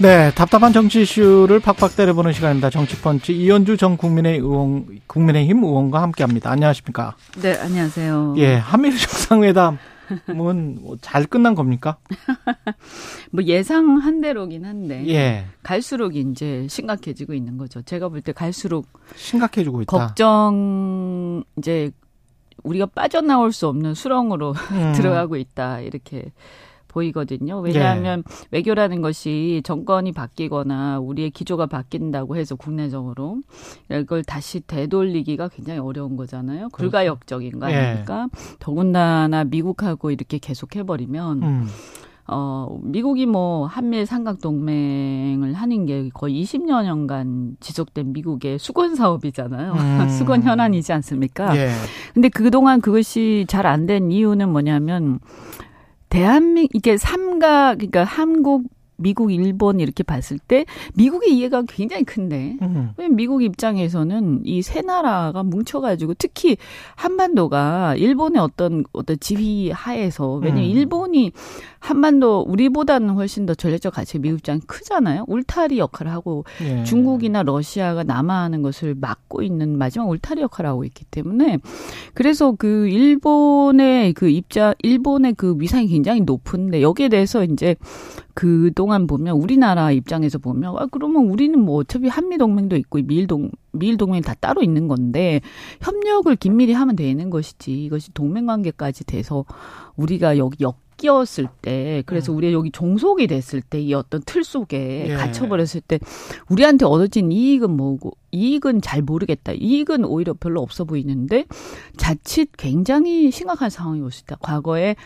네, 답답한 정치 이슈를 팍팍 때려보는 시간입니다. 정치펀치 이현주 전 국민의 의원, 국민의힘 의원과 함께합니다. 안녕하십니까? 네, 안녕하세요. 예, 한미일 정상회담 은 잘 끝난 겁니까? 뭐 예상한 대로긴 한데 예, 갈수록 이제 심각해지고 있는 거죠. 제가 볼 때 갈수록 심각해지고 있다. 걱정 이제 우리가 빠져나올 수 없는 수렁으로 음, 들어가고 있다 이렇게 보이거든요. 왜냐하면 예. 외교라는 것이 정권이 바뀌거나 우리의 기조가 바뀐다고 해서 국내적으로 이걸 다시 되돌리기가 굉장히 어려운 거잖아요. 불가역적인 거 예. 아닙니까? 더군다나 미국하고 이렇게 계속 해버리면 음, 어, 미국이 뭐 한미일 삼각 동맹을 하는 게 거의 20여년간 지속된 미국의 수건 사업이잖아요. 음. 수건 현안이지 않습니까? 예, 근데 그동안 그것이 잘 안 된 이유는 뭐냐면 대한민 이게 삼각 그러니까 한국 미국, 일본 이렇게 봤을 때 미국의 이해가 굉장히 큰데 음, 미국 입장에서는 이 세 나라가 뭉쳐가지고 특히 한반도가 일본의 어떤 어떤 지휘 하에서 왜냐면 음. 일본이 한반도 우리보다는 훨씬 더 전략적 가치가 미국 입장이 크잖아요. 울타리 역할을 하고 예. 중국이나 러시아가 남하하는 것을 막고 있는 마지막 울타리 역할을 하고 있기 때문에 그래서 그 일본의 그 입자 일본의 그 위상이 굉장히 높은데 여기에 대해서 이제 그 동안 보면 우리나라 입장에서 보면 아 그러면 우리는 뭐 어차피 한미 동맹도 있고 미일 동 미일 동맹이 다 따로 있는 건데 협력을 긴밀히 하면 되는 것이지 이것이 동맹 관계까지 돼서 우리가 여기 역 끼었을 때 그래서 우리 여기 종속이 됐을 때 이 어떤 틀 속에 예. 갇혀버렸을 때 우리한테 얻어진 이익은 뭐고 이익은 잘 모르겠다 이익은 오히려 별로 없어 보이는데 자칫 굉장히 심각한 상황이 올 수 있다 과거에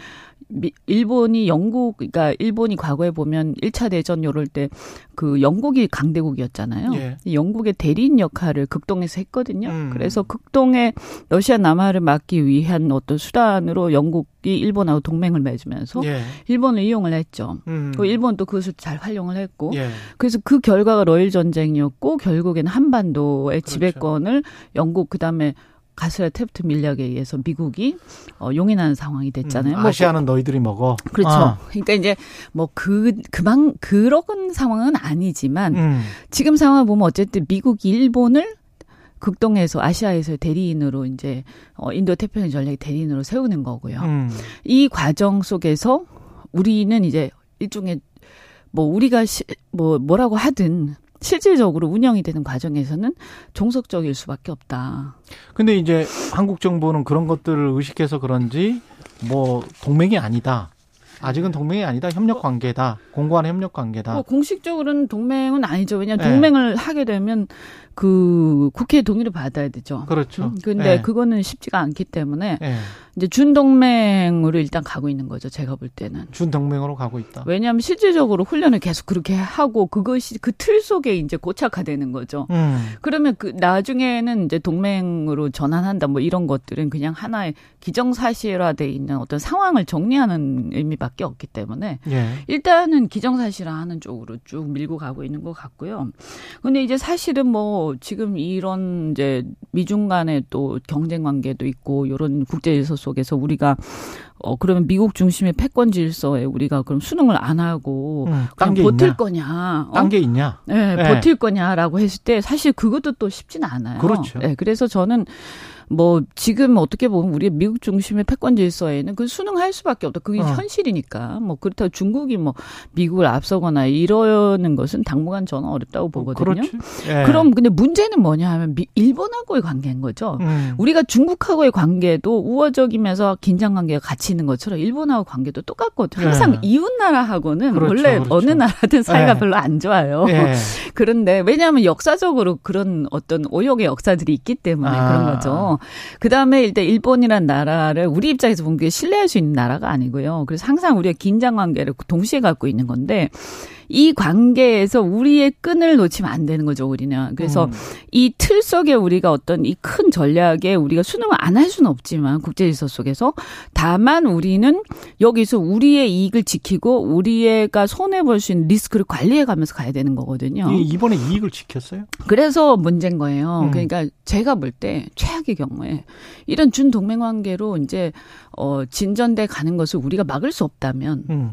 미, 일본이 영국 그러니까 일본이 과거에 보면 1차 대전 요럴 때 그 영국이 강대국이었잖아요. 예. 이 영국의 대리인 역할을 극동에서 했거든요. 음. 그래서 극동에 러시아 남하를 막기 위한 어떤 수단으로 영국이 일본하고 동맹을 맺으면서 예, 일본을 이용을 했죠. 음, 그 일본도 그것을 잘 활용을 했고 예, 그래서 그 결과가 러일 전쟁이었고 결국에는 한반도의 그렇죠. 지배권을 영국 그다음에 가스라 테프트 밀약에 의해서 미국이 어, 용인하는 상황이 됐잖아요. 음, 뭐 아시아는 너희들이 먹어. 그렇죠. 아, 그러니까 이제 뭐 그 그만 그런 상황은 아니지만 음, 지금 상황을 보면 어쨌든 미국이 일본을 극동에서 아시아에서 대리인으로 이제 어 인도 태평양 전략의 대리인으로 세우는 거고요. 음, 이 과정 속에서 우리는 이제 일종의 뭐 우리가 시, 뭐 뭐라고 하든 실질적으로 운영이 되는 과정에서는 종속적일 수밖에 없다. 근데 이제 한국 정부는 그런 것들을 의식해서 그런지 뭐 동맹이 아니다. 아직은 동맹이 아니다. 협력 관계다. 공고한 협력 관계다. 뭐 공식적으로는 동맹은 아니죠. 왜냐하면 네. 동맹을 하게 되면 그 국회 동의를 받아야 되죠. 그렇죠. 음, 근데 예. 그거는 쉽지가 않기 때문에 예. 이제 준동맹으로 일단 가고 있는 거죠. 제가 볼 때는. 준 동맹으로 가고 있다. 왜냐하면 실질적으로 훈련을 계속 그렇게 하고 그것이 그 틀 속에 이제 고착화되는 거죠. 음. 그러면 그 나중에는 이제 동맹으로 전환한다 뭐 이런 것들은 그냥 하나의 기정사실화돼 있는 어떤 상황을 정리하는 의미밖에 없기 때문에 예. 일단은 기정사실화하는 쪽으로 쭉 밀고 가고 있는 것 같고요. 근데 이제 사실은 뭐 지금 이런 이제 미중 간의 또 경쟁 관계도 있고 이런 국제 질서 속에서 우리가 어 그러면 미국 중심의 패권 질서에 우리가 그럼 수능을 안 하고 음, 그냥 딴게 버틸 있냐? 거냐? 어? 딴게 있냐? 네, 네. 버틸 거냐라고 했을 때 사실 그것도 또 쉽지는 않아요. 그렇죠. 네, 그래서 저는 뭐 지금 어떻게 보면 우리 미국 중심의 패권 질서에는 그 수능할 수밖에 없다. 그게 어. 현실이니까. 뭐 그렇다고 중국이 뭐 미국을 앞서거나 이러는 것은 당분간 저는 어렵다고 보거든요. 그렇지. 예. 그럼 근데 문제는 뭐냐 하면 미, 일본하고의 관계인 거죠. 음. 우리가 중국하고의 관계도 우호적이면서 긴장 관계가 같이 있는 것처럼 일본하고 관계도 똑같거든요. 항상 네. 이웃 나라하고는 그렇죠, 원래 그렇죠. 어느 나라든 사이가 네. 별로 안 좋아요. 예. 그런데 왜냐하면 역사적으로 그런 어떤 오역의 역사들이 있기 때문에 아. 그런 거죠. 그 다음에 일단 일본이란 나라를 우리 입장에서 보면 그게 신뢰할 수 있는 나라가 아니고요. 그래서 항상 우리가 긴장 관계를 동시에 갖고 있는 건데 이 관계에서 우리의 끈을 놓치면 안 되는 거죠, 우리는. 그래서 음. 이틀 속에 우리가 어떤 이 큰 전략에 우리가 수능을 안 할 수는 없지만 국제 질서 속에서 다만 우리는 여기서 우리의 이익을 지키고 우리가 손해 볼 수 있는 리스크를 관리해 가면서 가야 되는 거거든요. 이- 이번에 이익을 지켰어요? 그래서 문제인 거예요. 음. 그러니까 제가 볼 때 최악의 경우에 이런 준 동맹 관계로 이제 어 진전돼 가는 것을 우리가 막을 수 없다면 음.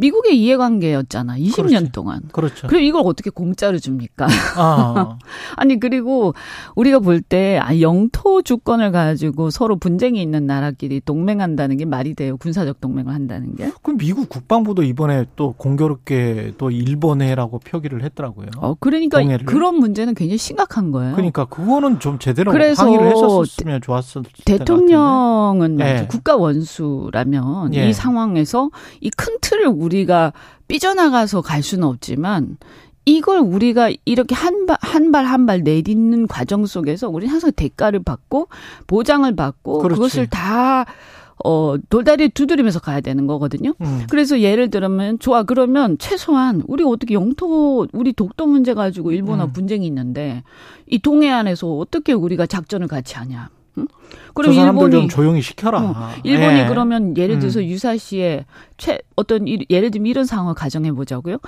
미국의 이해관계였잖아. 20년 그렇지. 동안. 그렇죠. 그리고 이걸 어떻게 공짜로 줍니까? 아, 아니 그리고 우리가 볼 때 아, 영토 주권을 가지고 서로 분쟁이 있는 나라끼리 동맹한다는 게 말이 돼요. 군사적 동맹을 한다는 게. 그럼 미국 국방부도 이번에 또 공교롭게 또 일본해라고 표기를 했더라고요. 어 그러니까 동해를. 그런 문제는 굉장히 심각한 거예요. 그러니까 그거는 좀 제대로 그래서 항의를 했었으면 좋았을 텐데. 대통령은. 예. 국가 원수라면 예. 이 상황에서 이 큰 틀을 우리가 삐져나가서 갈 수는 없지만 이걸 우리가 이렇게 한 발 한 발 한 발 내딛는 과정 속에서 우리는 항상 대가를 받고 보장을 받고 그렇지. 그것을 다 어, 돌다리 두드리면서 가야 되는 거거든요. 음. 그래서 예를 들면 좋아 그러면 최소한 우리 어떻게 영토 우리 독도 문제 가지고 일본하고 음. 분쟁이 있는데 이 동해안에서 어떻게 우리가 작전을 같이 하냐? 응? 저 그럼 사람들 일본이 좀 조용히 시켜라. 어, 일본이 예. 그러면 예를 들어서 음. 유사시에 최 어떤 일, 예를 들면 이런 상황을 가정해 보자고요.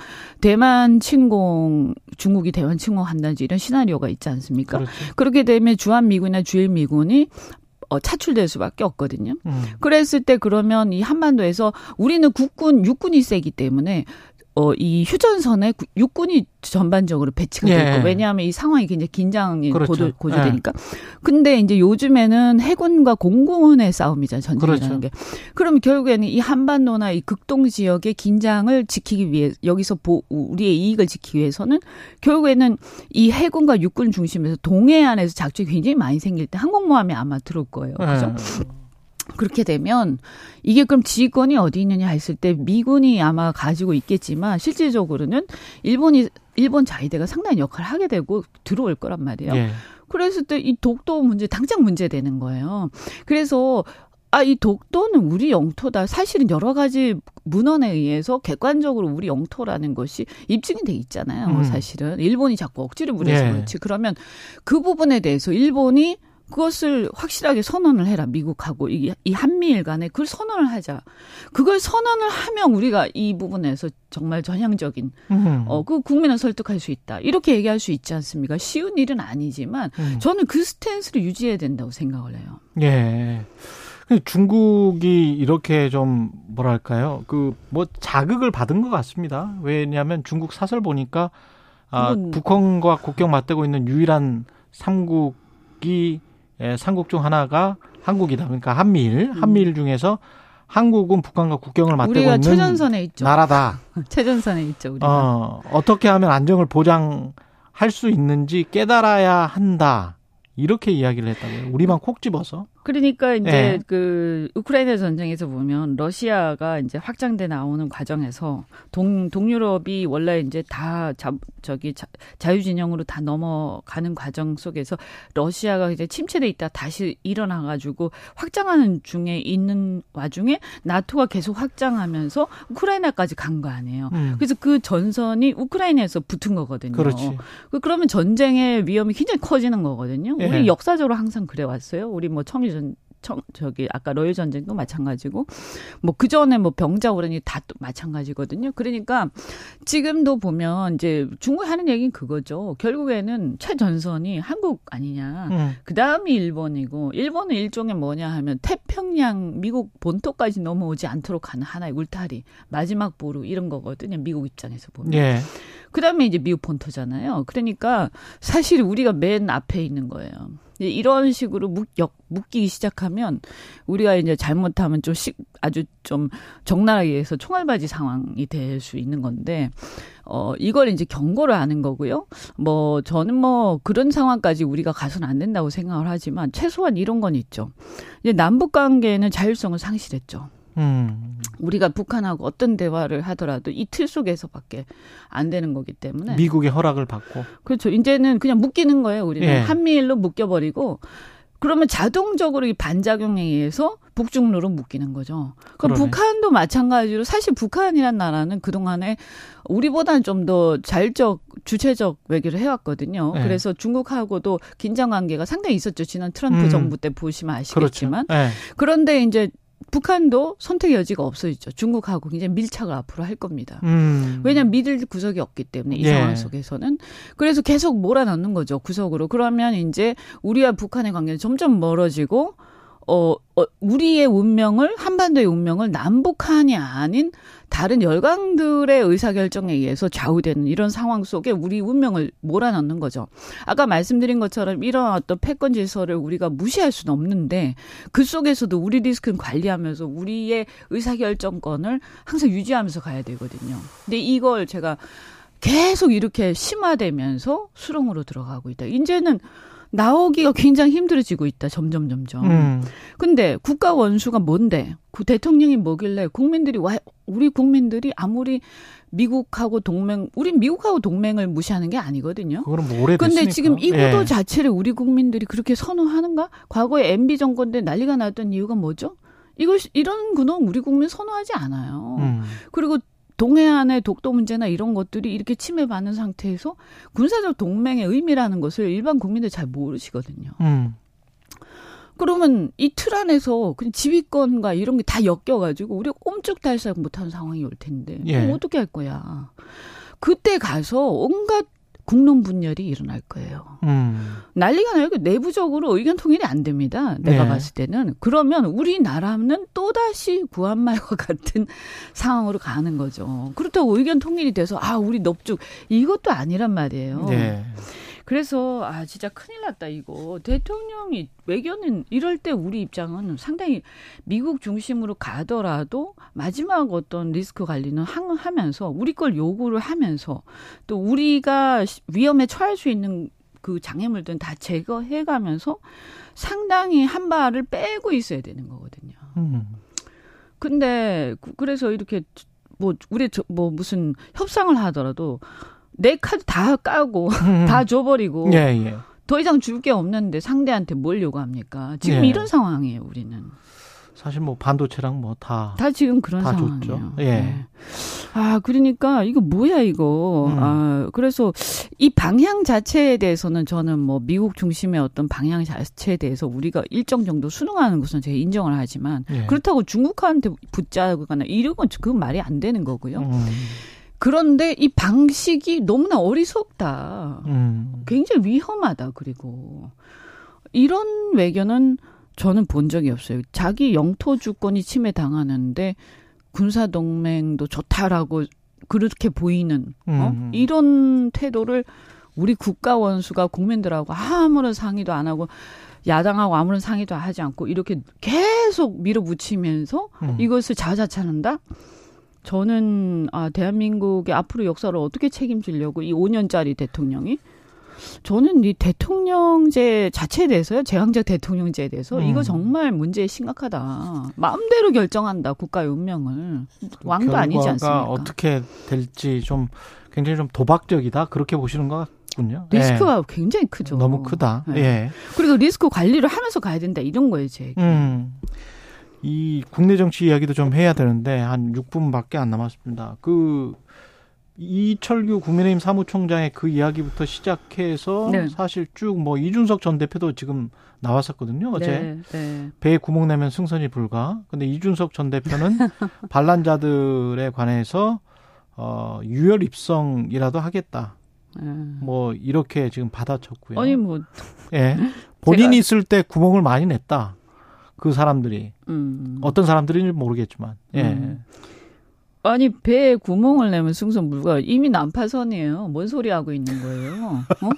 대만 침공 중국이 대만 침공한다든지 이런 시나리오가 있지 않습니까? 그렇지. 그렇게 되면 주한 미군이나 주일 미군이 어, 차출될 수밖에 없거든요. 음. 그랬을 때 그러면 이 한반도에서 우리는 국군 육군이 세기 때문에 어, 이 휴전선에 구- 육군이 전반적으로 배치가 예. 돼 있고 왜냐하면 이 상황이 굉장히 긴장이 그렇죠. 고조, 고조되니까. 근데 이제 요즘에는 해군과 공군의 싸움이잖아요. 전쟁이라는 그렇죠. 게. 그러면 결국에는 이 한반도나 이 극동 지역의 긴장을 지키기 위해 여기서 보, 우리의 이익을 지키기 위해서는 결국에는 이 해군과 육군 중심에서 동해안에서 작전이 굉장히 많이 생길 때 항공모함이 아마 들어올 거예요. 그죠? 예. 그렇게 되면 이게 그럼 지휘권이 어디 있느냐 했을 때 미군이 아마 가지고 있겠지만 실질적으로는 일본이 일본 자위대가 상당히 역할을 하게 되고 들어올 거란 말이에요. 예. 그랬을 때 이 독도 문제 당장 문제 되는 거예요. 그래서 아, 이 독도는 우리 영토다. 사실은 여러 가지 문헌에 의해서 객관적으로 우리 영토라는 것이 입증이 돼 있잖아요. 음. 사실은. 일본이 자꾸 억지를 부려서 예. 그렇지. 그러면 그 부분에 대해서 일본이 그것을 확실하게 선언을 해라. 미국하고 이, 이 한미일 간에 그걸 선언을 하자. 그걸 선언을 하면 우리가 이 부분에서 정말 전향적인 음. 어, 그 국민을 설득할 수 있다. 이렇게 얘기할 수 있지 않습니까? 쉬운 일은 아니지만 음. 저는 그 스탠스를 유지해야 된다고 생각을 해요. 예. 중국이 이렇게 좀 뭐랄까요? 그 뭐 자극을 받은 것 같습니다. 왜냐하면 중국 사설 보니까 아, 그건- 북한과 국경 맞대고 있는 유일한 삼국이 예, 삼국 중 하나가 한국이다. 그러니까 한미일, 한미일 중에서 한국은 북한과 국경을 맞대고 우리가 있는 최전선에 있죠. 나라다. 최전선에 있죠. 우리가. 어, 어떻게 하면 안정을 보장할 수 있는지 깨달아야 한다. 이렇게 이야기를 했다고요. 우리만 콕 집어서. 그러니까 이제 예. 그 우크라이나 전쟁에서 보면 러시아가 이제 확장돼 나오는 과정에서 동 동유럽이 원래 이제 다 자, 저기 자, 자유진영으로 다 넘어가는 과정 속에서 러시아가 이제 침체돼 있다 다시 일어나 가지고 확장하는 중에 있는 와중에 나토가 계속 확장하면서 우크라이나까지 간 거 아니에요. 음, 그래서 그 전선이 우크라이나에서 붙은 거거든요. 그렇지. 그 그러면 전쟁의 위험이 굉장히 커지는 거거든요. 예. 우리 역사적으로 항상 그래 왔어요. 우리 뭐 청일 전 청, 저기 아까 러일 전쟁도 마찬가지고 뭐 그 전에 뭐 병자호란이 다 또 마찬가지거든요. 그러니까 지금도 보면 이제 중국이 하는 얘기는 그거죠. 결국에는 최전선이 한국 아니냐. 음, 그 다음이 일본이고 일본은 일종의 뭐냐 하면 태평양 미국 본토까지 넘어오지 않도록 하는 하나의 울타리 마지막 보루 이런 거거든요. 미국 입장에서 보면. 예. 그 다음에 이제 미국 본토잖아요. 그러니까 사실 우리가 맨 앞에 있는 거예요. 이런 식으로 묶, 역, 묶이기 시작하면 우리가 이제 잘못하면 좀 식, 아주 좀 적나라하게 해서 총알바지 상황이 될 수 있는 건데 어 이걸 이제 경고를 하는 거고요. 뭐 저는 뭐 그런 상황까지 우리가 가서는 안 된다고 생각을 하지만 최소한 이런 건 있죠. 이제 남북 관계는 자율성을 상실했죠. 음. 우리가 북한하고 어떤 대화를 하더라도 이 틀 속에서밖에 안 되는 거기 때문에 미국의 허락을 받고. 그렇죠. 이제는 그냥 묶이는 거예요. 우리는 예. 한미일로 묶여버리고 그러면 자동적으로 이 반작용에 의해서 북중로로 묶이는 거죠. 그럼. 북한도 마찬가지로 사실 북한이란 나라는 그동안에 우리보다는 좀 더 자율적 주체적 외교를 해왔거든요. 네. 그래서 중국하고도 긴장 관계가 상당히 있었죠. 지난 트럼프 음. 정부 때 보시면 아시겠지만. 그렇죠. 예. 그런데 이제 북한도 선택 여지가 없어지죠. 중국하고 굉장히 밀착을 앞으로 할 겁니다. 음. 왜냐하면 믿을 구석이 없기 때문에 이 예. 상황 속에서는 그래서 계속 몰아넣는 거죠 구석으로 그러면 이제 우리와 북한의 관계는 점점 멀어지고 어, 어 우리의 운명을 한반도의 운명을 남북한이 아닌 다른 열강들의 의사결정에 의해서 좌우되는 이런 상황 속에 우리 운명을 몰아넣는 거죠. 아까 말씀드린 것처럼 이런 어떤 패권 질서를 우리가 무시할 수는 없는데 그 속에서도 우리 리스크는 관리하면서 우리의 의사결정권을 항상 유지하면서 가야 되거든요. 근데 이걸 제가 계속 이렇게 심화되면서 수렁으로 들어가고 있다. 이제는 나오기가 굉장히 힘들어지고 있다. 점점 점점. 음. 근데 국가 원수가 뭔데? 그 대통령이 뭐길래 국민들이 와 우리 국민들이 아무리 미국하고 동맹 우린 미국하고 동맹을 무시하는 게 아니거든요. 그거는 뭐 오래됐으니까. 근데 지금 이 구도 예. 자체를 우리 국민들이 그렇게 선호하는가? 과거에 MB 정권 때 난리가 났던 이유가 뭐죠? 이걸 이런 구는 우리 국민 선호하지 않아요. 음. 그리고 동해안의 독도 문제나 이런 것들이 이렇게 침해받는 상태에서 군사적 동맹의 의미라는 것을 일반 국민들 잘 모르시거든요. 음. 그러면 이 틀 안에서 그냥 지휘권과 이런 게 다 엮여가지고 우리가 꼼짝달싹 못하는 상황이 올 텐데 예. 그럼 어떻게 할 거야? 그때 가서 온갖 국론 분열이 일어날 거예요. 음. 난리가 나요. 그 내부적으로 의견 통일이 안 됩니다. 내가 네. 봤을 때는. 그러면 우리나라는 또다시 구한말과 같은 상황으로 가는 거죠. 그렇다고 의견 통일이 돼서 아, 우리 넙죽 이것도 아니란 말이에요. 예. 그래서 아, 진짜 큰일 났다 이거. 대통령이 외교는 이럴 때 우리 입장은 상당히 미국 중심으로 가더라도 마지막 어떤 리스크 관리는 항- 하면서 우리 걸 요구를 하면서 또 우리가 시- 위험에 처할 수 있는 그 장애물들은 다 제거해 가면서 상당히 한 발을 빼고 있어야 되는 거거든요. 음. 근데 그- 그래서 이렇게 뭐 우리 저- 뭐 무슨 협상을 하더라도 내 카드 다 까고 다 줘버리고 음. 예, 예. 더 이상 줄 게 없는데 상대한테 뭘 요구합니까? 지금 예. 이런 상황이에요, 우리는. 사실 뭐 반도체랑 뭐 다. 다 지금 그런 다 상황이에요. 줬죠. 예. 네. 아, 그러니까 이거 뭐야 이거. 음. 아, 그래서 이 방향 자체에 대해서는 저는 뭐 미국 중심의 어떤 방향 자체에 대해서 우리가 일정 정도 수능하는 것은 제가 인정을 하지만 예. 그렇다고 중국한테 붙자거나 이런 건 그건 말이 안 되는 거고요. 음. 그런데 이 방식이 너무나 어리석다. 음. 굉장히 위험하다. 그리고 이런 외교는 저는 본 적이 없어요. 자기 영토 주권이 침해당하는데 군사 동맹도 좋다라고 그렇게 보이는 어? 음. 이런 태도를 우리 국가 원수가 국민들하고 아무런 상의도 안 하고 야당하고 아무런 상의도 하지 않고 이렇게 계속 밀어붙이면서 음. 이것을 자자찬한다? 저는 아 대한민국의 앞으로 역사를 어떻게 책임지려고 이 5년짜리 대통령이 저는 이 대통령제 자체에 대해서요 제왕적 대통령제에 대해서 음. 이거 정말 문제 심각하다 마음대로 결정한다 국가의 운명을 왕도 아니지 않습니까 어떻게 될지 좀 굉장히 좀 도박적이다 그렇게 보시는 것 같군요. 리스크가 굉장히 크죠 예. 너무 크다. 네. 예. 그리고 리스크 관리를 하면서 가야 된다 이런 거예요 제. 음. 이 국내 정치 이야기도 좀 해야 되는데 한 6분밖에 안 남았습니다. 그 이철규 국민의힘 사무총장의 그 이야기부터 시작해서 네. 사실 쭉 뭐 이준석 전 대표도 지금 나왔었거든요. 어제 네, 네. 배에 구멍 내면 승선이 불가. 근데 이준석 전 대표는 반란자들에 관해서 어 유혈 입성이라도 하겠다. 네. 뭐 이렇게 지금 받아쳤고요. 아니 뭐 예. 본인이 제가- 있을 때 구멍을 많이 냈다. 그 사람들이 음. 어떤 사람들인지 모르겠지만. 예. 음. 아니 배에 구멍을 내면 승선 불가 이미 난파선이에요. 뭔 소리 하고 있는 거예요? 어?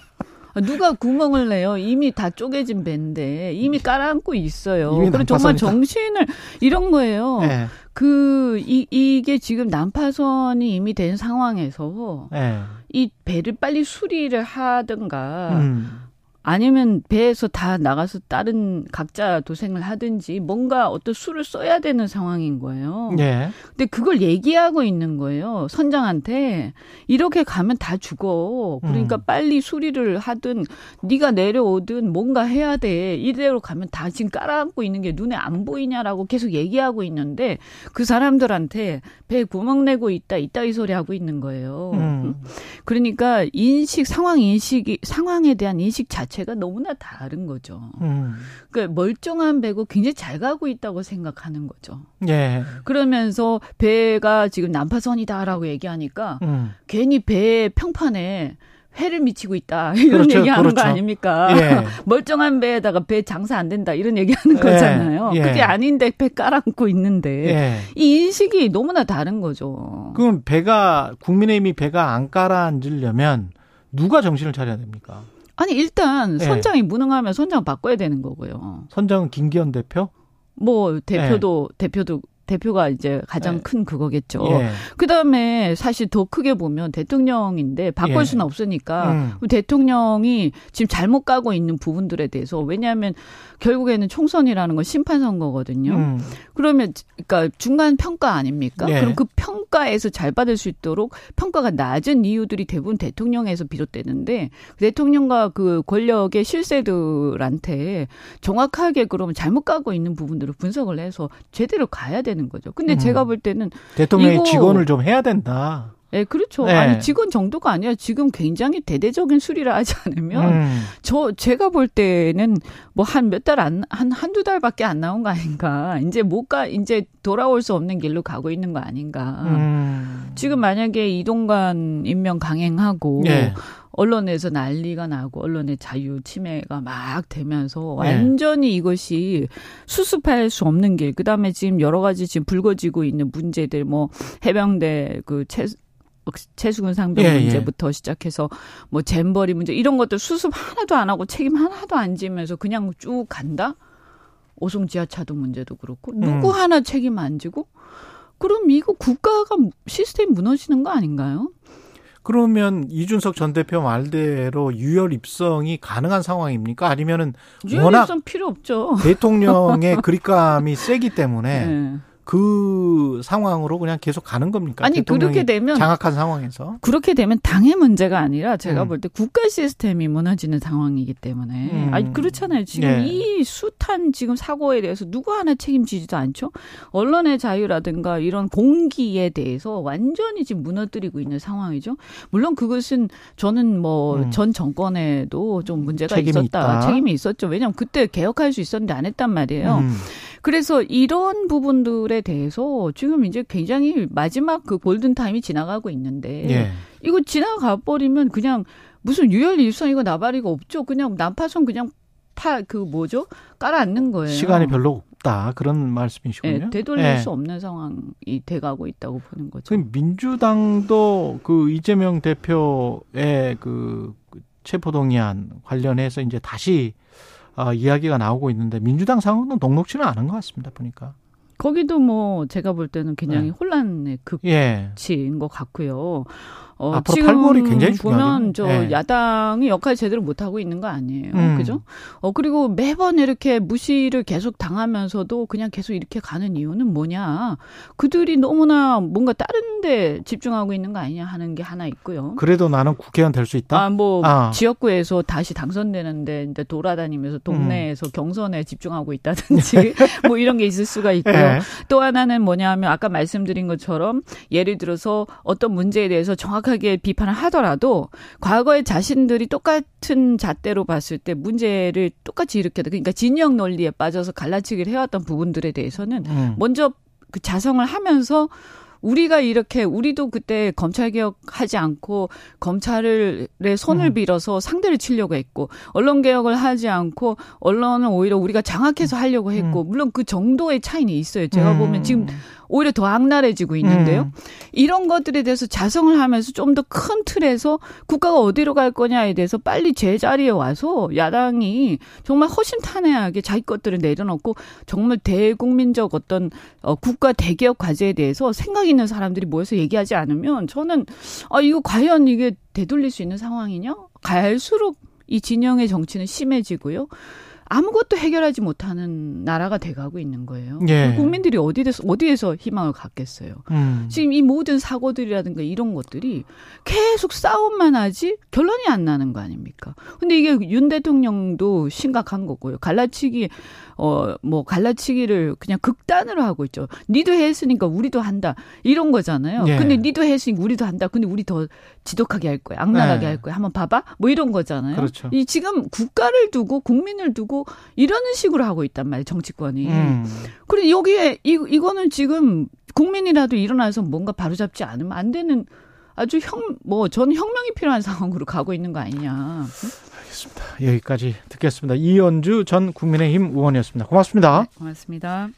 아, 누가 구멍을 내요? 이미 다 쪼개진 배인데 이미 깔아앉고 있어요. 그리고 정말. 정신을 이런 거예요. 예. 그 이, 이게 지금 난파선이 이미 된 상황에서 예. 이 배를 빨리 수리를 하든가 음. 아니면 배에서 다 나가서 다른 각자 도생을 하든지 뭔가 어떤 수를 써야 되는 상황인 거예요. 예. 근데 그걸 얘기하고 있는 거예요. 선장한테 이렇게 가면 다 죽어. 그러니까 음. 빨리 수리를 하든 네가 내려오든 뭔가 해야 돼. 이대로 가면 다 지금 깔아앉고 있는 게 눈에 안 보이냐라고 계속 얘기하고 있는데 그 사람들한테 배 구멍 내고 있다 이따 이 소리 하고 있는 거예요. 음. 그러니까 인식 상황 인식이 상황에 대한 인식 자체 가 너무나 다른 거죠. 음. 그러니까 멀쩡한 배고 굉장히 잘 가고 있다고 생각하는 거죠. 예. 그러면서 배가 지금 난파선이다라고 얘기하니까 음. 괜히 배 평판에 회를 미치고 있다 이런 그렇죠, 얘기하는 그렇죠. 거 아닙니까? 예. 멀쩡한 배에다가 배 장사 안 된다 이런 얘기하는 예, 거잖아요. 예. 그게 아닌데 배 깔아앉고 있는데 예. 이 인식이 너무나 다른 거죠. 그럼 배가 국민의힘이 배가 안 가라앉으려면 누가 정신을 차려야 됩니까? 아니 일단 예. 선장이 무능하면 선장 바꿔야 되는 거고요. 선장은 김기현 대표? 뭐 대표도 대표도 대표가 이제 가장 예. 큰 그거겠죠. 예. 그 다음에 사실 더 크게 보면 대통령인데 바꿀 예. 수는 없으니까 음. 대통령이 지금 잘못 가고 있는 부분들에 대해서 왜냐하면 결국에는 총선이라는 건 심판 선거거든요. 음. 그러면 그러니까 중간 평가 아닙니까? 예. 그럼 그 평가에서 잘 받을 수 있도록 평가가 낮은 이유들이 대부분 대통령에서 비롯되는데 대통령과 그 권력의 실세들한테 정확하게 그러면 잘못 가고 있는 부분들을 분석을 해서 제대로 가야 되는 거죠. 근데 음. 제가 볼 때는 대통령이 이거- 직원을 좀 해야 된다. 예, 그렇죠. 네. 아니 직원 정도가 아니라 지금 굉장히 대대적인 수리를 하지 않으면 음. 저 제가 볼 때는 뭐 한 몇 달 안 한 한두 달밖에 안 나온 거 아닌가. 이제 못 가 이제 돌아올 수 없는 길로 가고 있는 거 아닌가. 음. 지금 만약에 이동관 임명 강행하고 예. 언론에서 난리가 나고 언론의 자유 침해가 막 되면서 네. 완전히 이것이 수습할 수 없는 길. 그다음에 지금 여러 가지 지금 불거지고 있는 문제들 뭐 해병대 그 채, 최수근 상병 예, 예. 문제부터 시작해서 뭐 잼버리 문제 이런 것들 수습 하나도 안 하고 책임 하나도 안 지면서 그냥 쭉 간다. 오송 지하차도 문제도 그렇고 누구 음. 하나 책임 안 지고 그럼 이거 국가가 시스템 무너지는 거 아닌가요? 그러면 이준석 전 대표 말대로 유혈 입성이 가능한 상황입니까? 아니면은 워낙 유연성 필요 없죠. 대통령의 그립감이 세기 때문에 네. 그 상황으로 그냥 계속 가는 겁니까? 아니 그렇게 되면 장악한 상황에서. 그렇게 되면 당의 문제가 아니라 제가 음. 볼때 국가 시스템이 무너지는 상황이기 때문에 음. 아니 그렇잖아요. 지금 예. 이 숱한 지금 사고에 대해서 누구 하나 책임지지도 않죠. 언론의 자유라든가 이런 공기에 대해서 완전히 지금 무너뜨리고 있는 상황이죠. 물론 그것은 저는 뭐 음. 전 정권에도 좀 문제가 책임이 있었다. 있다. 책임이 있었죠. 왜냐하면 그때 개혁할 수 있었는데 안 했단 말이에요. 음. 그래서 이런 부분들에 대해서 지금 이제 굉장히 마지막 그 골든 타임이 지나가고 있는데 예. 이거 지나가 버리면 그냥 무슨 유혈 일선이고 나발이고 없죠. 그냥 난파선 그냥 타그 뭐죠? 깔아앉는 거예요. 시간이 별로 없다. 그런 말씀이시군요. 예, 되돌릴 예. 수 없는 상황이 돼가고 있다고 보는 거죠. 그 민주당도 그 이재명 대표의 그 체포동의안 관련해서 이제 다시 아, 이야기가 나오고 있는데 민주당 상황은 녹록지는 않은 것 같습니다. 보니까. 거기도 뭐 제가 볼 때는 굉장히 네. 혼란의 극 예. 치인 것 같고요. 어, 앞으로 지금 8월이 굉장히 보면 중요하겠네요. 저 예. 야당이 역할 제대로 못 하고 있는 거 아니에요, 음. 그죠? 어 그리고 매번 이렇게 무시를 계속 당하면서도 그냥 계속 이렇게 가는 이유는 뭐냐? 그들이 너무나 뭔가 다른데 집중하고 있는 거 아니냐 하는 게 하나 있고요. 그래도 나는 국회의원 될 수 있다. 아, 뭐, 아. 지역구에서 다시 당선되는데, 이제 돌아다니면서 음. 동네에서 경선에 집중하고 있다든지, 뭐 이런 게 있을 수가 있고요. 예. 또 하나는 뭐냐 하면, 아까 말씀드린 것처럼, 예를 들어서 어떤 문제에 대해서 정확하게 비판을 하더라도, 과거에 자신들이 똑같은 잣대로 봤을 때 문제를 똑같이 일으켰다. 그러니까 진영 논리에 빠져서 갈라치기를 해왔던 부분들에 대해서는, 음. 먼저 그 자성을 하면서 우리가 이렇게 우리도 그때 검찰 개혁 하지 않고 검찰의 손을 음. 빌어서 상대를 치려고 했고 언론 개혁을 하지 않고 언론은 오히려 우리가 장악해서 하려고 했고 물론 그 정도의 차이는 있어요. 제가 음. 보면 지금 오히려 더 악랄해지고 있는데요. 음. 이런 것들에 대해서 자성을 하면서 좀 더 큰 틀에서 국가가 어디로 갈 거냐에 대해서 빨리 제자리에 와서 야당이 정말 허심탄회하게 자기 것들을 내려놓고 정말 대국민적 어떤 어, 국가 대개혁 과제에 대해서 생각 있는 사람들이 모여서 얘기하지 않으면 저는 아 이거 과연 이게 되돌릴 수 있는 상황이냐? 갈수록 이 진영의 정치는 심해지고요. 아무것도 해결하지 못하는 나라가 돼가고 있는 거예요. 예. 국민들이 어디에서 어디에서 희망을 갖겠어요. 음. 지금 이 모든 사고들이라든가 이런 것들이 계속 싸움만 하지 결론이 안 나는 거 아닙니까? 근데 이게 윤 대통령도 심각한 거고요. 갈라치기 어 뭐 갈라치기를 그냥 극단으로 하고 있죠. 니도 했으니까 우리도 한다 이런 거잖아요. 예. 근데 니도 했으니까 우리도 한다. 근데 우리 더 지독하게 할 거야. 악랄하게 네. 할 거야. 한번 봐봐. 뭐 이런 거잖아요. 그렇죠. 이 지금 국가를 두고 국민을 두고 이러는 식으로 하고 있단 말이에요. 정치권이. 음. 그래 여기에 이 이거는 지금 국민이라도 일어나서 뭔가 바로잡지 않으면 안 되는 아주 형뭐 저는 혁명이 필요한 상황으로 가고 있는 거 아니냐. 알겠습니다. 여기까지 듣겠습니다. 이연주 전 국민의힘 의원이었습니다. 고맙습니다. 고맙습니다.